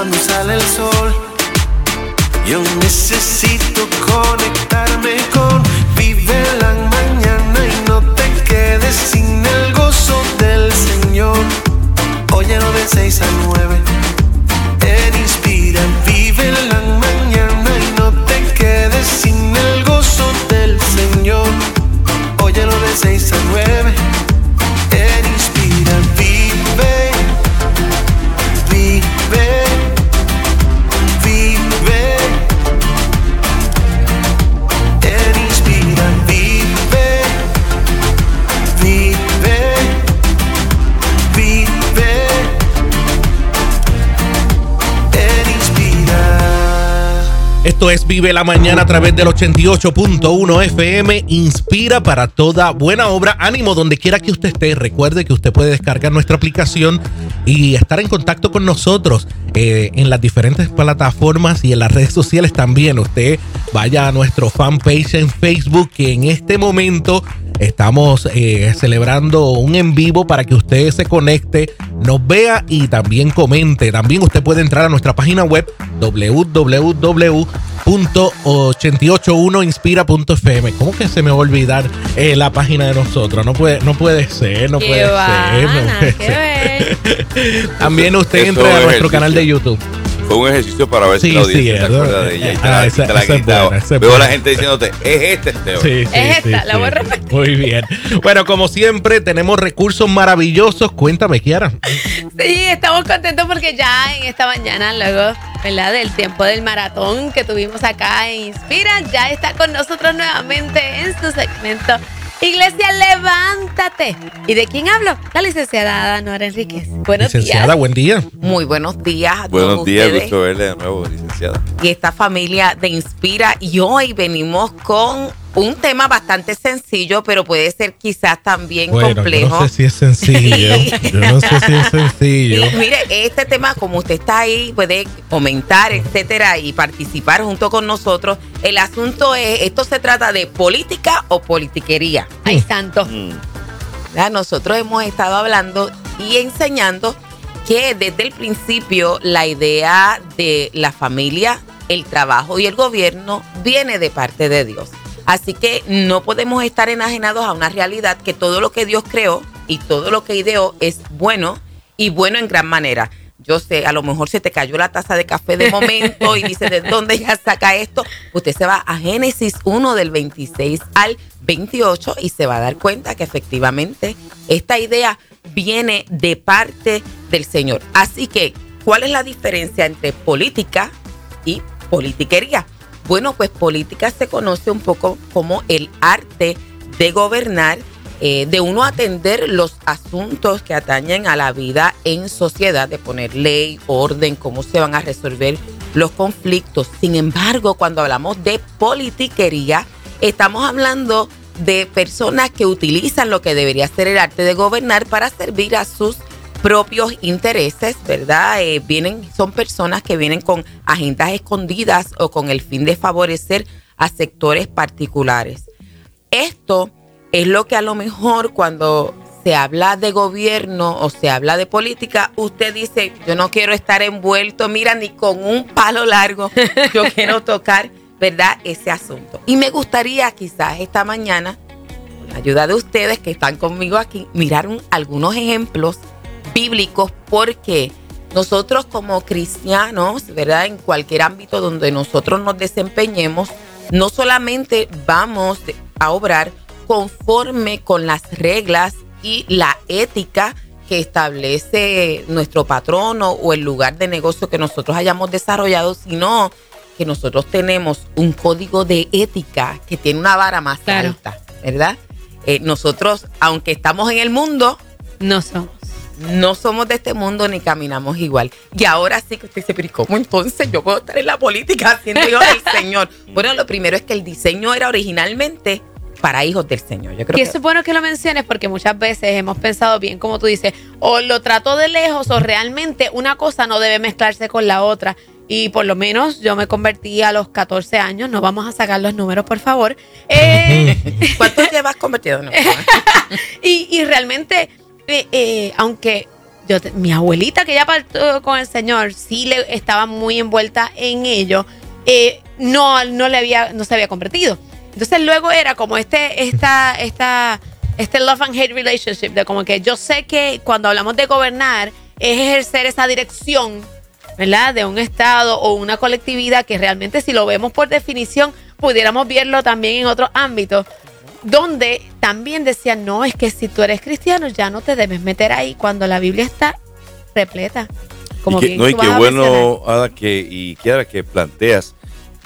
cuando sale el sol. Yo necesito conectarme con Vive la mañana y no te quedes sin el gozo del Señor. Óyelo de 6 a 9. En Inspira, vive la mañana y no te quedes sin el gozo del Señor. Óyelo de 6 a 9. Esto es Vive la Mañana a través del 88.1 FM. Inspira para toda buena obra. Ánimo donde quiera que usted esté. Recuerde que usted puede descargar nuestra aplicación y estar en contacto con nosotros eh, en las diferentes plataformas y en las redes sociales también. Usted vaya a nuestro fanpage en Facebook que en este momento estamos eh, celebrando un en vivo para que usted se conecte, nos vea y también comente. También usted puede entrar a nuestra página web www.881inspira.fm. ¿Cómo que se me va a olvidar eh, la página de nosotros? No puede, no puede ser, no Qué puede ser. no puede ser. También usted Eso entre a es nuestro ejercicio. canal de YouTube. Fue un ejercicio para ver si la sí, audiencia se acuerda de ella. Y te ah, la, esa- te la esa es quitaba. buena, esa es Veo a la gente diciéndote, es este el Teo. Sí, sí, Es sí, esta, la sí. voy a repetir. Muy bien. Bueno, como siempre, tenemos recursos maravillosos. Cuéntame, Kiara. Sí, estamos contentos porque ya en esta mañana, luego, ¿verdad? Del tiempo del maratón que tuvimos acá en Inspira, ya está con nosotros nuevamente en su segmento. Iglesia, levántate. ¿Y de quién hablo? La licenciada Nora Enríquez. Buenos Licenciada, días. buen día. Muy buenos días a Buenos todos días, ustedes gusto verle de nuevo, licenciada. y esta familia de Inspira. Y hoy venimos con un tema bastante sencillo, pero puede ser quizás también Bueno, yo complejo. no sé si es sencillo. Yo no sé si es sencillo. Y mire, este tema, como usted está ahí, puede comentar, etcétera, y participar junto con nosotros. El asunto es, esto se trata de política o politiquería. Ay, santo. Mm. Nosotros hemos estado hablando y enseñando que desde el principio la idea de la familia, el trabajo y el gobierno viene de parte de Dios. Así que no podemos estar enajenados a una realidad que todo lo que Dios creó y todo lo que ideó es bueno y bueno en gran manera. Yo sé, a lo mejor se te cayó la taza de café de momento y dices, ¿de dónde ya saca esto? Usted se va a Génesis 1 del 26 al 28 y se va a dar cuenta que efectivamente esta idea viene de parte del Señor. Así que, ¿cuál es la diferencia entre política y politiquería? Bueno, pues política se conoce un poco como el arte de gobernar, eh, de uno atender los asuntos que atañen a la vida en sociedad, de poner ley, orden, cómo se van a resolver los conflictos. Sin embargo, cuando hablamos de politiquería, estamos hablando de personas que utilizan lo que debería ser el arte de gobernar para servir a sus propios intereses, ¿verdad? Eh, vienen, son personas que vienen con agendas escondidas o con el fin de favorecer a sectores particulares. Esto es lo que a lo mejor cuando se habla de gobierno o se habla de política, usted dice, yo no quiero estar envuelto, mira, ni con un palo largo, yo quiero tocar, ¿verdad? Ese asunto. Y me gustaría quizás esta mañana, con la ayuda de ustedes que están conmigo aquí, mirar un- algunos ejemplos bíblicos porque nosotros como cristianos, ¿verdad? En cualquier ámbito donde nosotros nos desempeñemos, no solamente vamos a obrar conforme con las reglas y la ética que establece nuestro patrono o el lugar de negocio que nosotros hayamos desarrollado, sino que nosotros tenemos un código de ética que tiene una vara más Claro. alta, ¿verdad? Eh, nosotros, aunque estamos en el mundo, No somos. No somos de este mundo ni caminamos igual. Y ahora sí que usted dice, pero ¿y cómo entonces yo puedo estar en la política siendo hijo del Señor? Bueno, lo primero es que el diseño era originalmente para hijos del Señor. Yo creo Y que eso es bueno que lo menciones porque muchas veces hemos pensado bien, como tú dices, o lo trato de lejos o realmente una cosa no debe mezclarse con la otra. Y por lo menos yo me convertí a los 14 años, no vamos a sacar los números, por favor. Eh, ¿Cuántos llevas convertido? No, y, y realmente, eh, eh, aunque yo mi abuelita que ya partió con el Señor, sí le estaba muy envuelta en ello, eh, no, no le había, no se había convertido. Entonces luego era como este, esta, esta, este love and hate relationship, de como que yo sé que cuando hablamos de gobernar es ejercer esa dirección, ¿verdad? De un estado o una colectividad que realmente si lo vemos por definición, pudiéramos verlo también en otros ámbitos, donde también decían, no, es que si tú eres cristiano ya no te debes meter ahí cuando la Biblia está repleta. Como y que, bien no, y qué bueno, Ada, que, y Kiara, que planteas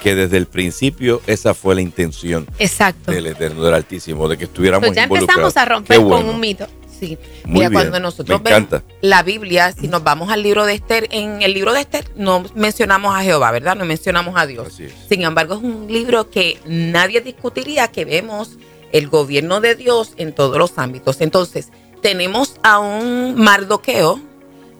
que desde el principio esa fue la intención Exacto. del Eterno, del Altísimo, de que estuviéramos Pues ya empezamos a romper con un mito. Sí, Muy mira, bien, cuando nosotros me vemos encanta. la Biblia, si nos vamos al libro de Esther, en el libro de Esther no mencionamos a Jehová, ¿verdad? No mencionamos a Dios. Sin embargo, es un libro que nadie discutiría que vemos el gobierno de Dios en todos los ámbitos. Entonces, tenemos a un Mardoqueo,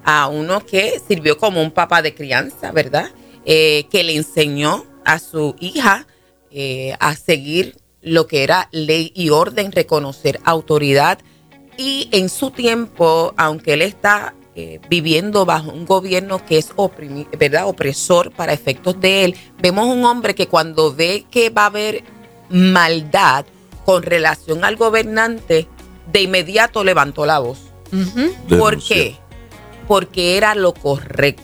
a uno que sirvió como un papá de crianza, ¿verdad? Eh, que le enseñó a su hija eh, a seguir lo que era ley y orden, reconocer autoridad. Y en su tiempo, aunque él está eh, viviendo bajo un gobierno que es ¿verdad? opresor para efectos de él, vemos un hombre que cuando ve que va a haber maldad con relación al gobernante, de inmediato levantó la voz. ¿Por qué? Porque era lo correcto.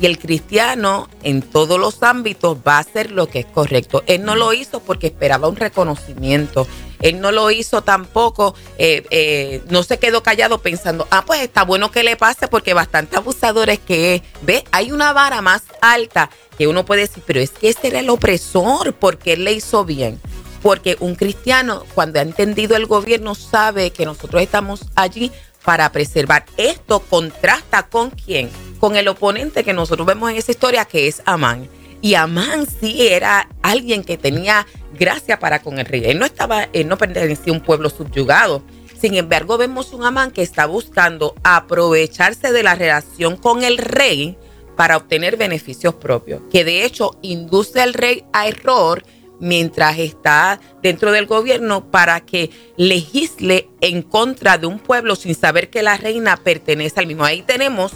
Y el cristiano en todos los ámbitos va a hacer lo que es correcto. Él no lo hizo porque esperaba un reconocimiento. Él no lo hizo tampoco, eh, eh, no se quedó callado pensando, ah, pues está bueno que le pase porque bastante abusadores que es. Ve, hay una vara más alta que uno puede decir, pero es que ese era el opresor porque él le hizo bien. Porque un cristiano, cuando ha entendido el gobierno, sabe que nosotros estamos allí para preservar. Esto contrasta con quién? Con el oponente que nosotros vemos en esa historia, que es Amán. Y Amán sí era alguien que tenía gracia para con el rey. Él no estaba, él no pertenecía a un pueblo subyugado. Sin embargo, vemos un Amán que está buscando aprovecharse de la relación con el rey para obtener beneficios propios, que de hecho induce al rey a error mientras está dentro del gobierno para que legisle en contra de un pueblo sin saber que la reina pertenece al mismo. Ahí tenemos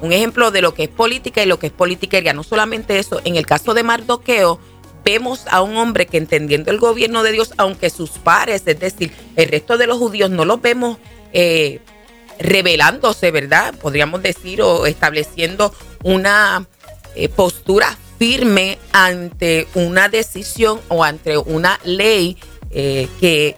un ejemplo de lo que es política y lo que es politiquería. No solamente eso, en el caso de Mardoqueo, vemos a un hombre que entendiendo el gobierno de Dios, aunque sus pares, es decir, el resto de los judíos, no los vemos eh, revelándose, ¿verdad? Podríamos decir, o estableciendo una eh, postura firme ante una decisión o ante una ley eh, que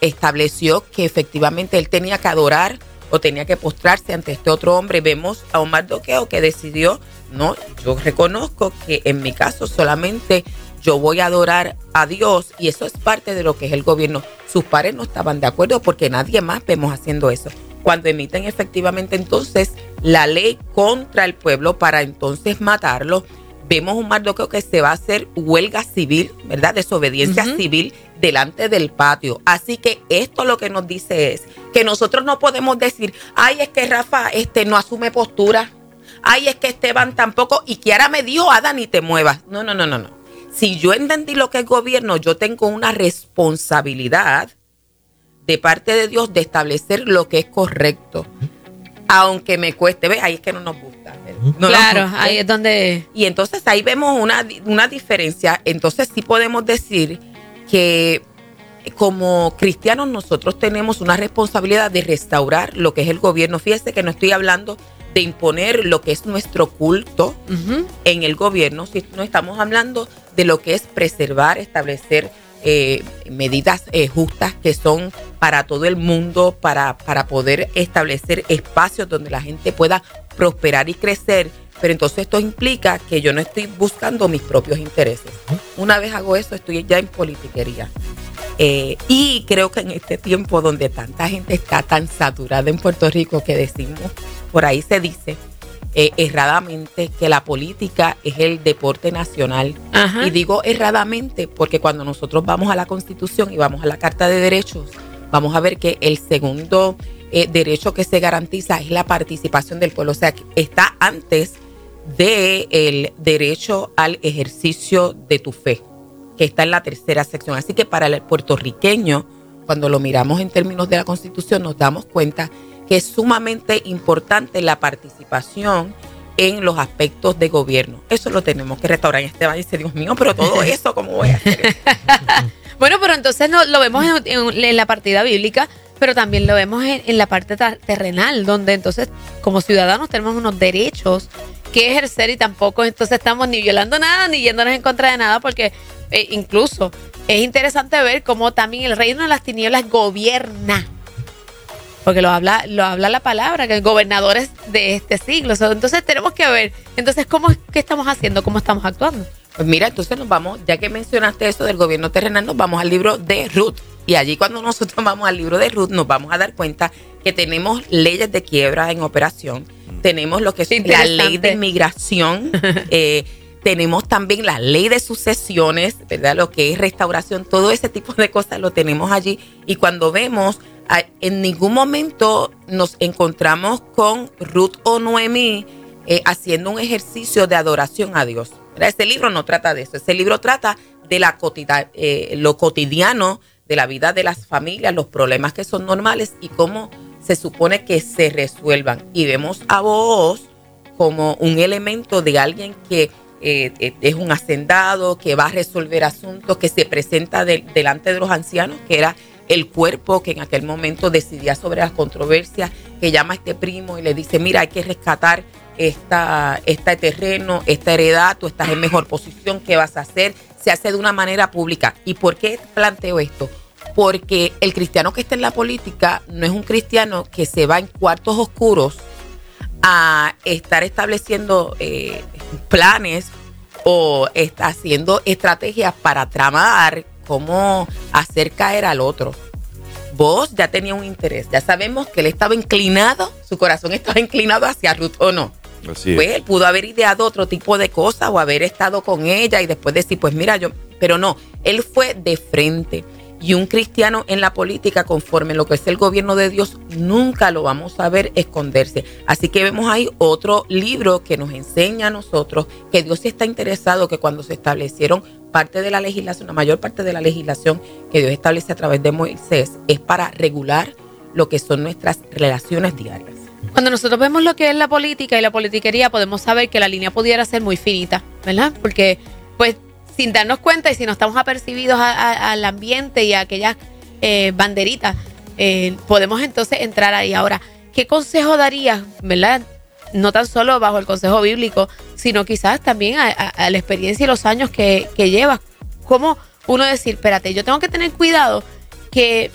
estableció que efectivamente él tenía que adorar o tenía que postrarse ante este otro hombre. Vemos a un Mardoqueo que decidió, no, yo reconozco que en mi caso solamente yo voy a adorar a Dios y eso es parte de lo que es el gobierno. Sus padres no estaban de acuerdo porque nadie más vemos haciendo eso. Cuando emiten efectivamente entonces la ley contra el pueblo para entonces matarlo, vemos un Mardoqueo que se va a hacer huelga civil, ¿verdad? Desobediencia civil delante del patio. Así que esto lo que nos dice es que nosotros no podemos decir, ay, es que Rafa este, no asume postura. Ay, es que Esteban tampoco. Y Kiara me dijo, Ada, ni te muevas. No, no, no, no, no. Si yo entendí lo que es gobierno, yo tengo una responsabilidad de parte de Dios de establecer lo que es correcto. Aunque me cueste, ¿ves? Ahí es que no nos gusta. No claro, ahí es donde. Y entonces ahí vemos una, una diferencia. Entonces sí podemos decir que como cristianos nosotros tenemos una responsabilidad de restaurar lo que es el gobierno. Fíjese que no estoy hablando de imponer lo que es nuestro culto en el gobierno, si no estamos hablando de lo que es preservar, establecer eh, medidas eh, justas que son para todo el mundo, para, para poder establecer espacios donde la gente pueda prosperar y crecer. Pero entonces esto implica que yo no estoy buscando mis propios intereses. Una vez hago eso, estoy ya en politiquería. Eh, y creo que en este tiempo donde tanta gente está tan saturada en Puerto Rico que decimos, por ahí se dice eh, erradamente que la política es el deporte nacional. Ajá. Y digo erradamente porque cuando nosotros vamos a la Constitución y vamos a la Carta de Derechos, vamos a ver que el segundo eh, derecho que se garantiza es la participación del pueblo. O sea, que está antes del derecho al ejercicio de tu fe, que está en la tercera sección. Así que para el puertorriqueño, cuando lo miramos en términos de la Constitución, nos damos cuenta que es sumamente importante la participación en los aspectos de gobierno. Eso lo tenemos que restaurar en este país. Dios mío, pero todo eso, ¿cómo voy a hacer? bueno, pero entonces no, lo vemos en, la partida bíblica, pero también lo vemos en, la parte terrenal, donde entonces como ciudadanos tenemos unos derechos que ejercer y tampoco entonces estamos ni violando nada ni yéndonos en contra de nada, porque eh, incluso es interesante ver cómo también el reino de las tinieblas gobierna porque lo habla, lo habla la palabra, que gobernadores de este siglo. entonces tenemos que ver, entonces, ¿cómo, ¿qué estamos haciendo? ¿Cómo estamos actuando? Pues mira, entonces nos vamos, ya que mencionaste eso del gobierno terrenal, nos vamos al libro de Ruth. Y allí cuando nosotros vamos al libro de Ruth, nos vamos a dar cuenta que tenemos leyes de quiebra en operación, tenemos lo que es la ley de inmigración, eh, tenemos también la ley de sucesiones, ¿verdad? Lo que es restauración, todo ese tipo de cosas lo tenemos allí. Y cuando vemos en ningún momento nos encontramos con Ruth o Noemí eh, haciendo un ejercicio de adoración a Dios. Este libro no trata de eso. Este libro trata de la eh, lo cotidiano de la vida de las familias, los problemas que son normales y cómo se supone que se resuelvan. Y vemos a vos como un elemento de alguien que eh, es un hacendado, que va a resolver asuntos, que se presenta delante de los ancianos, que era el cuerpo que en aquel momento decidía sobre las controversias, que llama a este primo y le dice, mira, hay que rescatar esta, este terreno, esta heredad, tú estás en mejor posición, ¿qué vas a hacer? Se hace de una manera pública. ¿Y por qué planteo esto? Porque el cristiano que está en la política no es un cristiano que se va en cuartos oscuros a estar estableciendo eh, planes o está haciendo estrategias para tramar cómo hacer caer al otro. Vos ya tenía un interés, ya sabemos que él estaba inclinado, su corazón estaba inclinado hacia Ruth o no. Así pues él pudo haber ideado otro tipo de cosas o haber estado con ella y después decir, pues mira, yo, pero no, él fue de frente y un cristiano en la política conforme lo que es el gobierno de Dios nunca lo vamos a ver esconderse. Así que vemos ahí otro libro que nos enseña a nosotros que Dios está interesado que cuando se establecieron parte de la legislación, la mayor parte de la legislación que Dios establece a través de Moisés es para regular lo que son nuestras relaciones diarias. Cuando nosotros vemos lo que es la política y la politiquería, podemos saber que la línea pudiera ser muy finita, ¿verdad? Porque sin darnos cuenta y si no estamos apercibidos al ambiente y a aquellas eh, banderitas, eh, podemos entonces entrar ahí. Ahora, ¿qué consejo darías, verdad? No tan solo bajo el consejo bíblico, sino quizás también a, la experiencia y los años que, llevas. ¿Cómo uno decir, espérate, yo tengo que tener cuidado que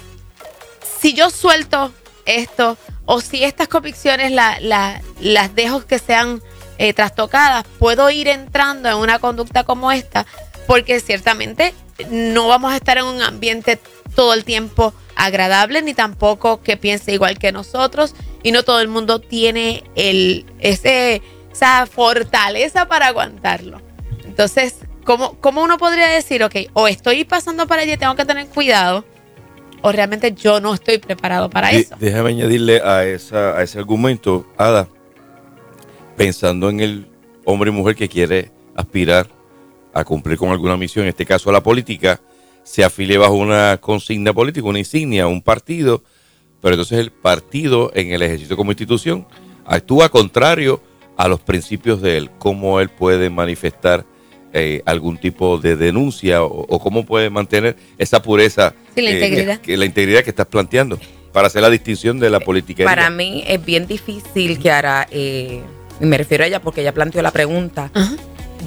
si yo suelto esto o si estas convicciones las dejo que sean eh, trastocadas, puedo ir entrando en una conducta como esta porque ciertamente no vamos a estar en un ambiente todo el tiempo agradable, ni tampoco que piense igual que nosotros, y no todo el mundo tiene el, ese, esa fortaleza para aguantarlo. Entonces, ¿cómo, ¿cómo uno podría decir, ok, o estoy pasando para allí, tengo que tener cuidado, o realmente yo no estoy preparado para eso? Déjame añadirle a, esa, a ese argumento, Ada, pensando en el hombre y mujer que quiere aspirar a cumplir con alguna misión, en este caso a la política, se afilie bajo una consigna política, una insignia, un partido, pero entonces el partido en el ejercicio como institución actúa contrario a los principios de él, cómo él puede manifestar eh, algún tipo de denuncia o, cómo puede mantener esa pureza, la, eh, integridad. Que, la integridad que estás planteando para hacer la distinción de la política. Para mí es bien difícil que ahora, eh, me refiero a ella porque ella planteó la pregunta,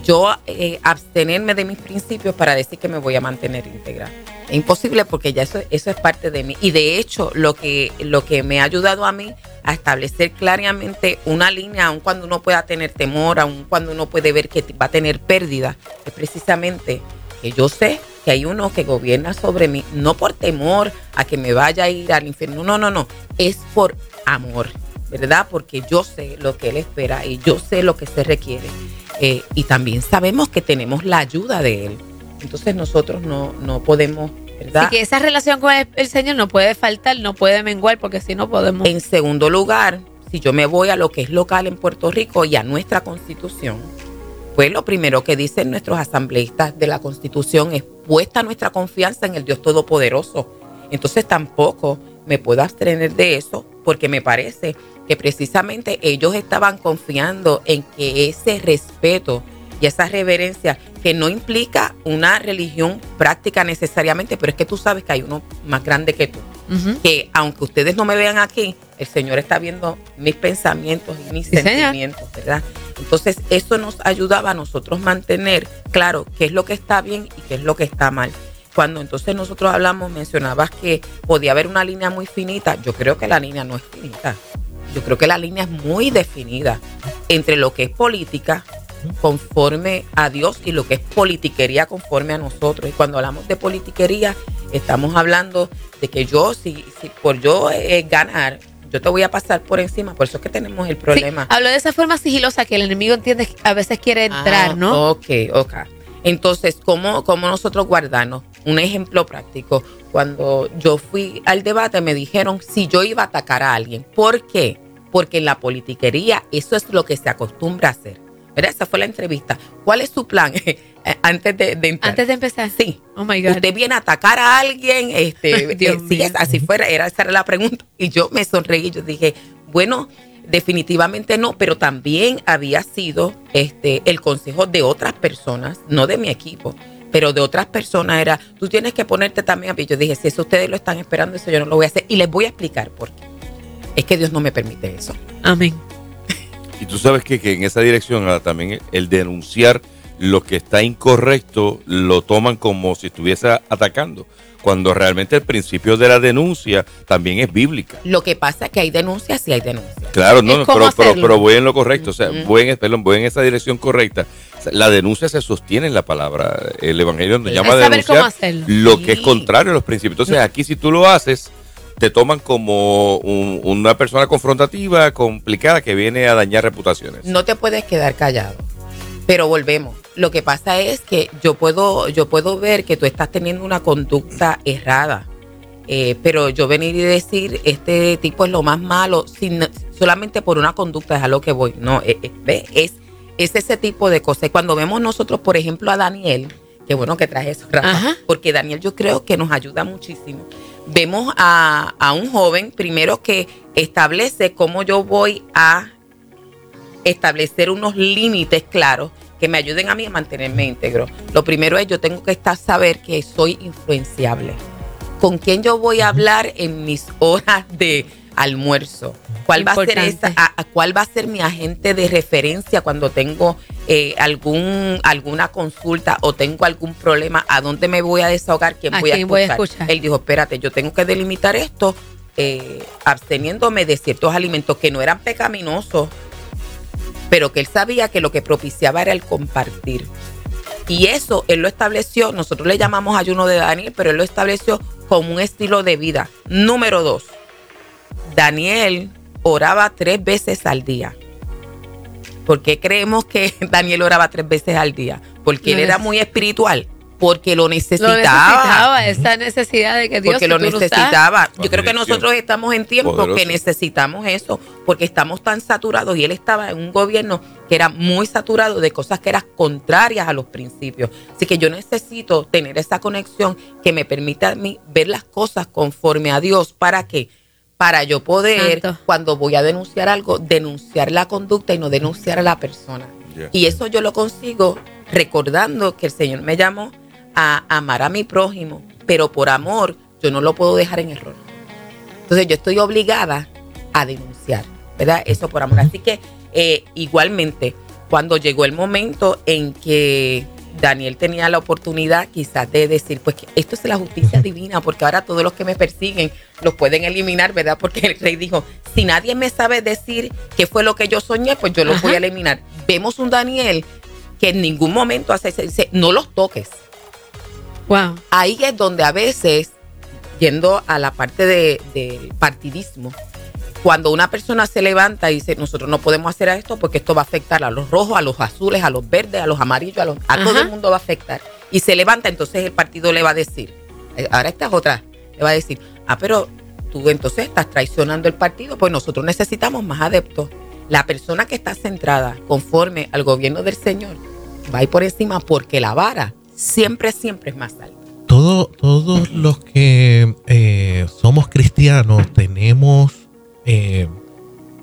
yo eh, abstenerme de mis principios para decir que me voy a mantener íntegra. Es imposible porque ya eso, eso es parte de mí. Y de hecho, lo que, lo que me ha ayudado a mí a establecer claramente una línea, aun cuando uno pueda tener temor, aun cuando uno puede ver que va a tener pérdida, es precisamente que yo sé que hay uno que gobierna sobre mí, no por temor a que me vaya a ir al infierno, no, no, no, es por amor, ¿verdad? Porque yo sé lo que él espera y yo sé lo que se requiere. Eh, y también sabemos que tenemos la ayuda de Él. Entonces nosotros no, no podemos, ¿verdad? Así que esa relación con el, Señor no puede faltar, no puede menguar, porque si no podemos... En segundo lugar, si yo me voy a lo que es local en Puerto Rico y a nuestra constitución, pues lo primero que dicen nuestros asambleístas de la constitución es puesta nuestra confianza en el Dios Todopoderoso. Entonces tampoco me puedo abstener de eso porque me parece que precisamente ellos estaban confiando en que ese respeto y esa reverencia, que no implica una religión práctica necesariamente, pero es que tú sabes que hay uno más grande que tú. Que aunque ustedes no me vean aquí, el Señor está viendo mis pensamientos y mis sentimientos, ¿verdad? Entonces, eso nos ayudaba a nosotros mantener claro qué es lo que está bien y qué es lo que está mal. Cuando entonces nosotros hablamos, mencionabas que podía haber una línea muy finita. Yo creo que la línea no es finita. Yo creo que la línea es muy definida entre lo que es política conforme a Dios y lo que es politiquería conforme a nosotros. Y cuando hablamos de politiquería, estamos hablando de que yo, si, si por yo eh, ganar, yo te voy a pasar por encima, por eso es que tenemos el problema. hablo de esa forma sigilosa que el enemigo entiende que a veces quiere entrar, Ah, ¿no? Ok, ok. Entonces, ¿cómo, ¿cómo nosotros guardarnos? Un ejemplo práctico. Cuando yo fui al debate me dijeron si yo iba a atacar a alguien. ¿Por qué? Porque en la politiquería eso es lo que se acostumbra a hacer. ¿Verdad? Esa fue la entrevista. ¿Cuál es su plan? Antes de, de entrar. Antes de empezar. Sí. Oh my God. Usted viene a atacar a alguien, este, Dios eh, si es así fuera, era esa era la pregunta. Y yo me sonreí y yo dije, bueno, definitivamente no, pero también había sido este el consejo de otras personas, no de mi equipo, pero de otras personas era, tú tienes que ponerte también a. Yo dije, si eso ustedes lo están esperando, eso yo no lo voy a hacer. Y les voy a explicar por qué. Es que Dios no me permite eso. Amén. Y tú sabes que, que en esa dirección ah, también el denunciar lo que está incorrecto lo toman como si estuviese atacando, cuando realmente el principio de la denuncia también es bíblica. Lo que pasa es que hay denuncias y hay denuncias. Claro, no, pero, pero, voy en lo correcto, o sea, voy, en, perdón, voy en esa dirección correcta. O sea, La denuncia se sostiene en la palabra. El Evangelio nos llama a denunciar lo que es contrario a los principios. Entonces, aquí si tú lo haces, te toman como un- una persona confrontativa, complicada, que viene a dañar reputaciones. No te puedes quedar callado. Pero volvemos. Lo que pasa es que yo puedo, yo puedo ver que tú estás teniendo una conducta errada. Eh, pero yo venir y decir, este tipo es lo más malo, sin, solamente por una conducta es a lo que voy. No, eh, eh, ve, es, es ese tipo de cosas. Cuando vemos nosotros, por ejemplo, a Daniel, qué bueno que traje eso, Rafa, Ajá. porque Daniel yo creo que nos ayuda muchísimo. Vemos a, a un joven, primero que establece cómo yo voy a establecer unos límites claros que me ayuden a mí a mantenerme íntegro. Lo primero es yo tengo que estar saber que soy influenciable. ¿Con quién yo voy a hablar en mis horas de almuerzo? ¿Cuál va a ser esa, a- a cuál va a ser mi agente de referencia cuando tengo eh, algún alguna consulta o tengo algún problema? ¿A dónde me voy a desahogar? ¿Quién, ¿A voy, quién a voy a escuchar? escuchar? Él dijo, espérate, yo tengo que delimitar esto eh, absteniéndome de ciertos alimentos que no eran pecaminosos, pero que él sabía que lo que propiciaba era el compartir. Y eso él lo estableció, nosotros le llamamos ayuno de Daniel, pero él lo estableció como un estilo de vida. Número dos, Daniel oraba tres veces al día. ¿Por qué creemos que Daniel oraba tres veces al día? Porque él era muy espiritual, porque lo Lo necesitaba. necesitaba, esa necesidad de que Dios porque si lo necesitaba. Yo creo que nosotros estamos en tiempo Poderoso. que necesitamos eso, porque estamos tan saturados y él estaba en un gobierno que era muy saturado de cosas que eran contrarias a los principios. Así que yo necesito tener esa conexión que me permita a mí ver las cosas conforme a Dios. ¿Para qué? Para yo poder, Santo. cuando voy a denunciar algo, denunciar la conducta y no denunciar a la persona. Y eso yo lo consigo recordando que el Señor me llamó a amar a mi prójimo, pero por amor yo no lo puedo dejar en error. Entonces yo estoy obligada a denunciar, ¿verdad? Eso por amor. Así que eh, igualmente, cuando llegó el momento en que Daniel tenía la oportunidad quizás de decir, pues que esto es la justicia divina, porque ahora todos los que me persiguen los pueden eliminar, ¿verdad? Porque el rey dijo, si nadie me sabe decir qué fue lo que yo soñé, pues yo los Ajá. voy a eliminar. Vemos un Daniel que en ningún momento hace, dice, no los toques. Wow. Ahí es donde a veces, yendo a la parte de- del partidismo, cuando una persona se levanta y dice, nosotros no podemos hacer esto porque esto va a afectar a los rojos, a los azules, a los verdes, a los amarillos, a, los, a todo el mundo va a afectar. Y se levanta, entonces el partido le va a decir, eh, ahora esta es otra, le va a decir, ah, pero tú entonces estás traicionando el partido, pues nosotros necesitamos más adeptos. La persona que está centrada conforme al gobierno del Señor va a ir por encima porque la vara siempre, siempre es más alta. Todo- todos los que eh, somos cristianos tenemos eh,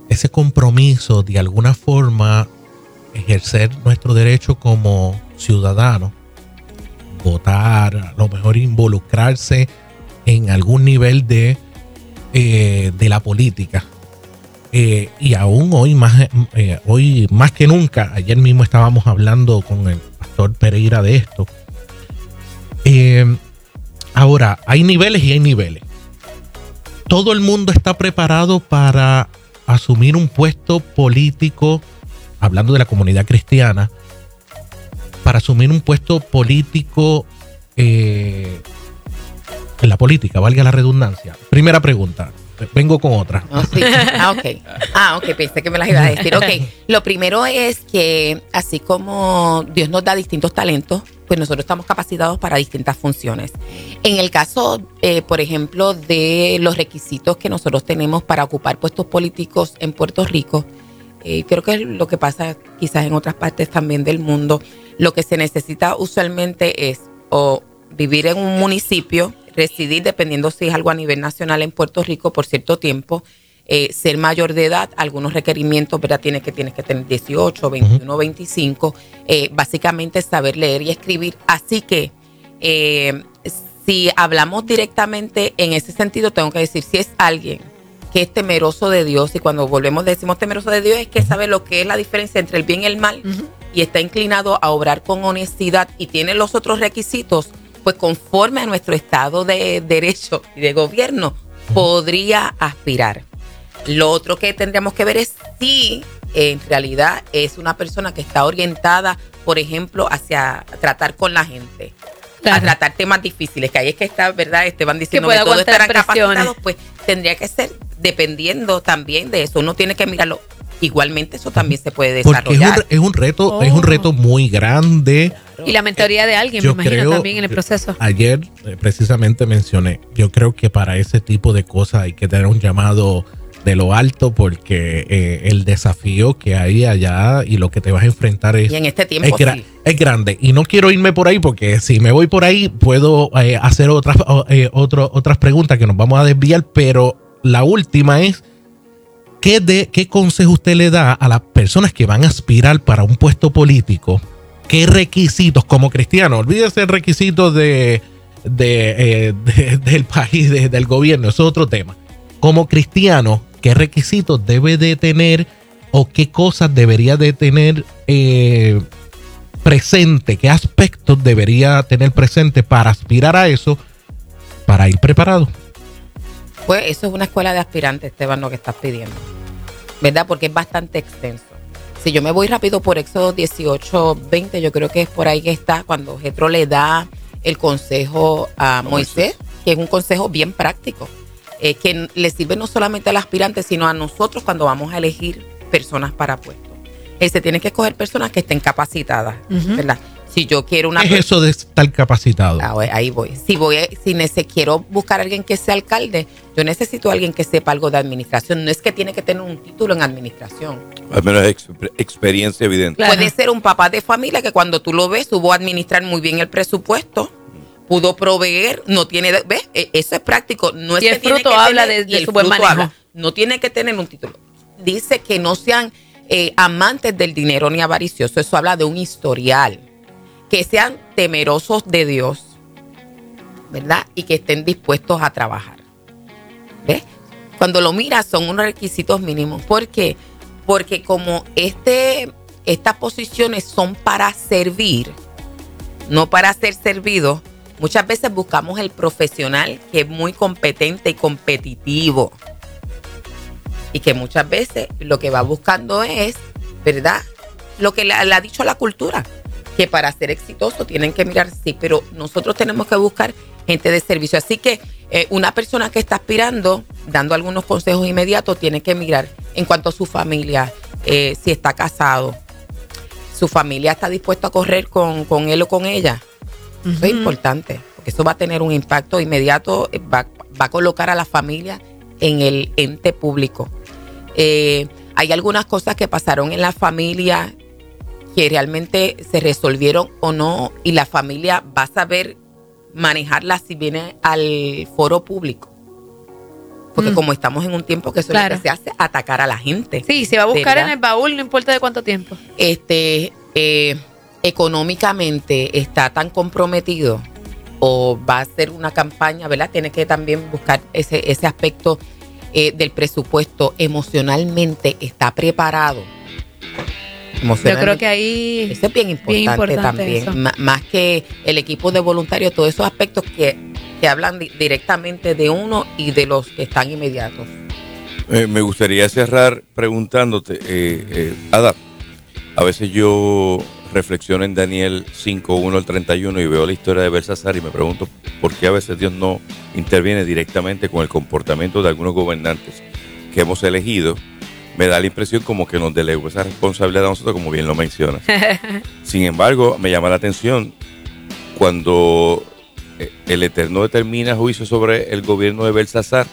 ese compromiso de alguna forma ejercer nuestro derecho como ciudadano, votar, a lo mejor involucrarse en algún nivel de, eh, de la política. Y aún hoy más, hoy más que nunca, ayer mismo estábamos hablando con el pastor Pereira de esto. Ahora, hay niveles y hay niveles. Todo el mundo está preparado para asumir un puesto político, hablando de la comunidad cristiana, para asumir un puesto político eh, en la política, valga la redundancia. Primera pregunta. Vengo con otra. Oh, ah, ok. Ah, ok, pensé que me las iba a decir. Ok, lo primero es que así como Dios nos da distintos talentos, pues nosotros estamos capacitados para distintas funciones. En el caso, eh, por ejemplo, de los requisitos que nosotros tenemos para ocupar puestos políticos en Puerto Rico, eh, creo que es lo que pasa quizás en otras partes también del mundo, lo que se necesita usualmente es o vivir en un municipio, residir dependiendo si es algo a nivel nacional en Puerto Rico por cierto tiempo, eh, ser mayor de edad, algunos requerimientos, ¿verdad? Tienes que, tienes que tener 18, 21, 25, básicamente saber leer y escribir. Así que eh, si hablamos directamente en ese sentido, tengo que decir, si es alguien que es temeroso de Dios, y cuando volvemos decimos temeroso de Dios, es que sabe lo que es la diferencia entre el bien y el mal, y está inclinado a obrar con honestidad y tiene los otros requisitos, pues conforme a nuestro estado de derecho y de gobierno, podría aspirar. Lo otro que tendríamos que ver es si en realidad es una persona que está orientada, por ejemplo, hacia tratar con la gente, a tratar temas difíciles, que ahí es que está, ¿verdad? Esteban diciendo que todos estarán capacitados, pues tendría que ser dependiendo también de eso. Uno tiene que mirarlo. Igualmente eso también se puede desarrollar. Porque es un, reto, es un reto oh. muy grande. Y la mentoría de alguien, me imagino, también en el proceso. Ayer eh, precisamente mencioné, yo creo que para ese tipo de cosas hay que tener un llamado de lo alto porque eh, el desafío que hay allá y lo que te vas a enfrentar es, en este tiempo, es, grande. Y no quiero irme por ahí porque si me voy por ahí puedo eh, hacer otras, eh, otras preguntas que nos vamos a desviar, pero la última es, ¿qué, de, ¿qué consejo usted le da a las personas que van a aspirar para un puesto político? ¿Qué requisitos como cristiano? Olvídese requisitos de, de, del país, del gobierno, es otro tema. Como cristiano, qué requisitos debe de tener o qué cosas debería de tener eh, presente, qué aspectos debería tener presente para aspirar a eso, para ir preparado. Pues eso es una escuela de aspirantes, Esteban, lo que estás pidiendo, ¿verdad? Porque es bastante extenso. Si yo me voy rápido por Éxodo 18, 20, yo creo que es por ahí que está cuando Jetro le da el consejo a Moisés, que es un consejo bien práctico. Eh, que le sirve no solamente al aspirante, sino a nosotros cuando vamos a elegir personas para puestos. Eh, se tiene que escoger personas que estén capacitadas, ¿verdad? Si yo quiero una... ¿Qué es eso de estar capacitado? Ah, ahí voy. Si voy, si quiero buscar a alguien que sea alcalde, yo necesito a alguien que sepa algo de administración. No es que tiene que tener un título en administración. Al menos experiencia evidente. Puede ser un papá de familia que cuando tú lo ves, supo administrar muy bien el presupuesto pudo proveer, no tiene, ¿ves? E, eso es práctico. No es y el fruto habla de, su buen manejo. no tiene que tener un título. Dice que no sean eh, amantes del dinero ni avariciosos. Eso habla de un historial. Que sean temerosos de Dios, ¿verdad? Y que estén dispuestos a trabajar. ¿Ves? Cuando lo miras son unos requisitos mínimos. ¿Por qué? Porque como este, estas posiciones son para servir, no para ser servidos, Muchas veces buscamos el profesional que es muy competente y competitivo. Y que muchas veces lo que va buscando es, ¿verdad? Lo que le, ha dicho la cultura, que para ser exitoso tienen que mirar, sí, pero nosotros tenemos que buscar gente de servicio. Así que eh, una persona que está aspirando, dando algunos consejos inmediatos, tiene que mirar en cuanto a su familia, eh, si está casado, su familia está dispuesta a correr con, con él o con ella eso es importante, porque eso va a tener un impacto inmediato, eh, va, a colocar a la familia en el ente público. Eh, hay algunas cosas que pasaron en la familia que realmente se resolvieron o no y la familia va a saber manejarlas si viene al foro público. Porque Mm. como estamos en un tiempo que eso es lo que se hace, atacar a la gente. Sí, se va a buscar ¿Verdad? en el baúl, no importa de cuánto tiempo. Este, eh, económicamente está tan comprometido o va a ser una campaña, ¿verdad? Tiene que también buscar ese, ese aspecto eh, del presupuesto. Emocionalmente está preparado. Yo creo que ahí. Eso es bien importante, importante también. Más que el equipo de voluntarios, todos esos aspectos que, que hablan di- directamente de uno y de los que están inmediatos. Eh, me gustaría cerrar preguntándote, eh, eh, Ada, a veces yo reflexiono en Daniel 5, 1 al 31 y veo la historia de Belsasar y me pregunto por qué a veces Dios no interviene directamente con el comportamiento de algunos gobernantes que hemos elegido. Me da la impresión como que nos delegó esa responsabilidad a nosotros, como bien lo mencionas. Sin embargo, me llama la atención cuando eh, el Eterno determina juicio sobre el gobierno de Belsasar,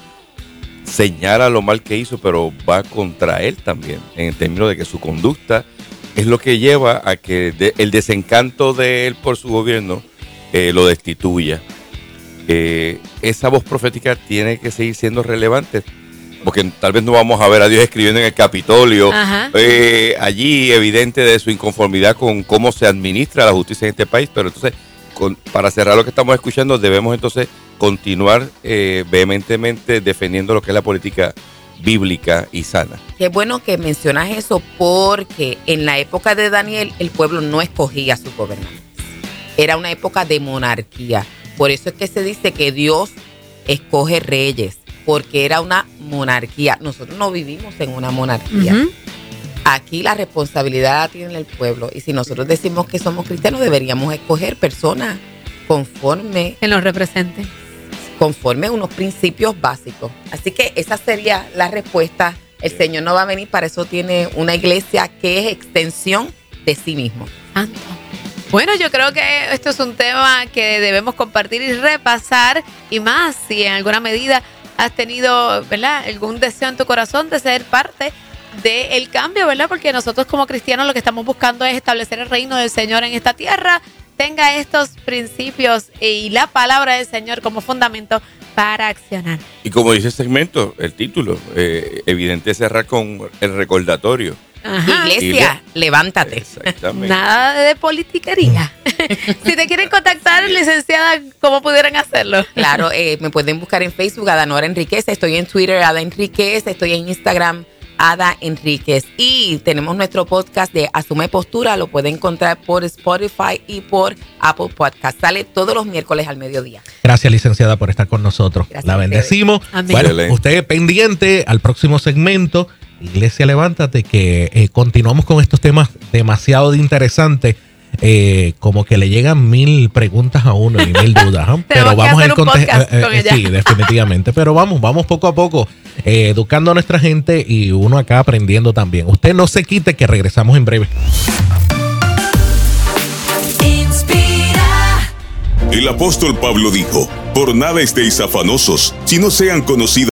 señala lo mal que hizo, pero va contra él también, en el término de que su conducta es lo que lleva a que de- el desencanto de él por su gobierno eh, lo destituya. Eh, esa voz profética tiene que seguir siendo relevante, porque tal vez no vamos a ver a Dios escribiendo en el Capitolio, eh, allí evidente de su inconformidad con cómo se administra la justicia en este país, pero entonces, con- para cerrar lo que estamos escuchando, debemos entonces continuar eh, vehementemente defendiendo lo que es la política bíblica y sana. Qué bueno que mencionas eso porque en la época de Daniel el pueblo no escogía a sus gobernantes. Era una época de monarquía. Por eso es que se dice que Dios escoge reyes, porque era una monarquía. Nosotros no vivimos en una monarquía. Aquí la responsabilidad la tiene el pueblo. Y si nosotros decimos que somos cristianos, deberíamos escoger personas conforme, Que nos represente. Conforme a unos principios básicos. Así que esa sería la respuesta. El Señor no va a venir, para eso tiene una iglesia que es extensión de sí mismo. Santo. Bueno, yo creo que esto es un tema que debemos compartir y repasar y más si en alguna medida has tenido, ¿verdad? Algún deseo en tu corazón de ser parte del cambio, ¿verdad? Porque nosotros como cristianos lo que estamos buscando es establecer el reino del Señor en esta tierra, tenga estos principios y la palabra del Señor como fundamento para accionar. Y como dice el segmento, el título, eh, evidente cerrar con el recordatorio. Ajá. Iglesia, levántate. Exactamente. Nada de politiquería. si te quieren contactar, licenciada, ¿cómo pudieran hacerlo? Claro, eh, me pueden buscar en Facebook, Adanora Enríquez. Estoy en Twitter, Ada Enríquez. Estoy en Instagram, Ada Enríquez. Y tenemos nuestro podcast de Asume Postura. Lo pueden encontrar por Spotify y por Apple Podcast. Sale todos los miércoles al mediodía. Gracias, licenciada, por estar con nosotros. Gracias la bendecimos. Amén. Bueno, usted pendiente al próximo segmento. Iglesia, levántate, que eh, continuamos con estos temas demasiado interesantes. Eh, como que le llegan mil preguntas a uno y mil dudas. ¿ah? Hacer un conte- podcast con ella. Sí, definitivamente. Pero vamos, vamos poco a poco, eh, educando a nuestra gente y uno acá aprendiendo también. Usted no se quite que regresamos en breve. El apóstol Pablo dijo, por nada estéis afanosos, si no sean conocidas